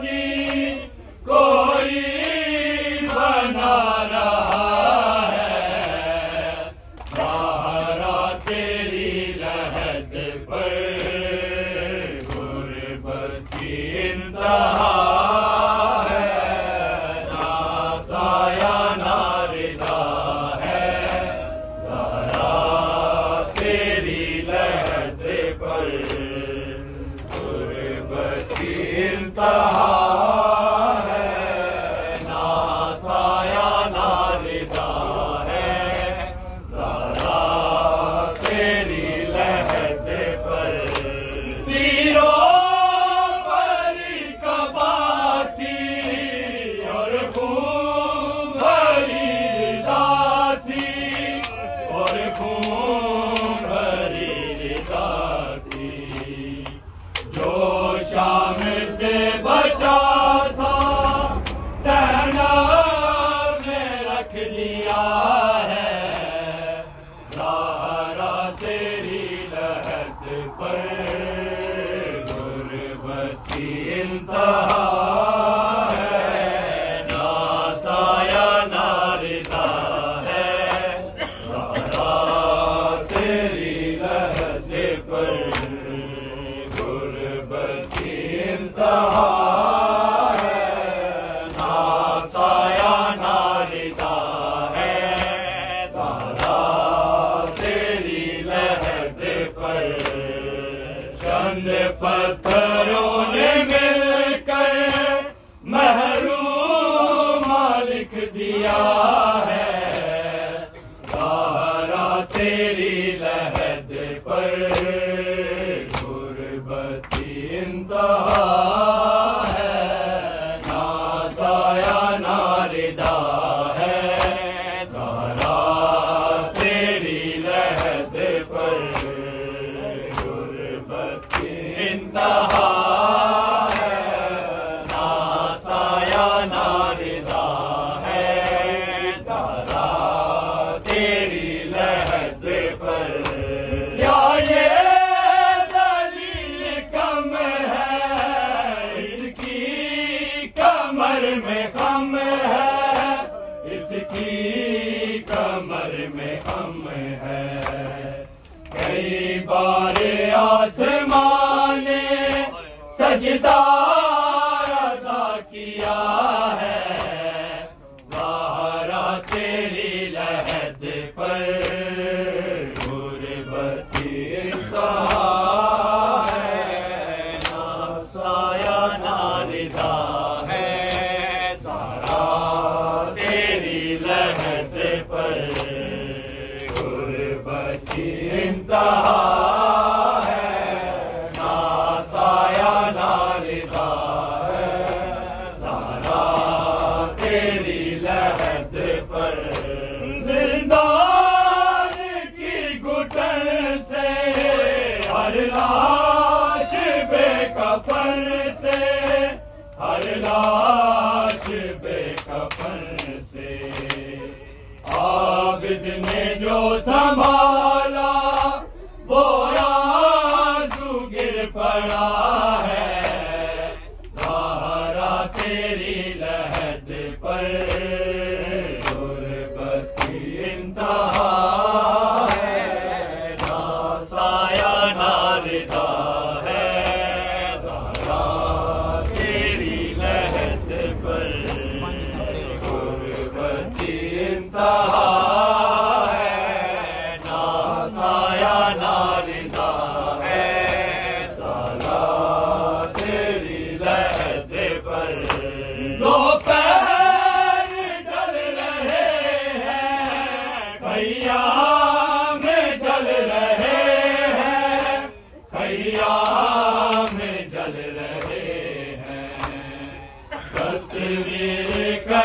کی۔ کو جو شام پتھروں نے مل کر محروم لکھ دیا ہے۔ تیری لہد پر غربتی انتہا۔ کی کمر میں ہم ہے کئی بار آسمان سجدہ ہر لاش بے کفن سے۔ عابد نے جو سنبھال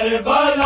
کربلا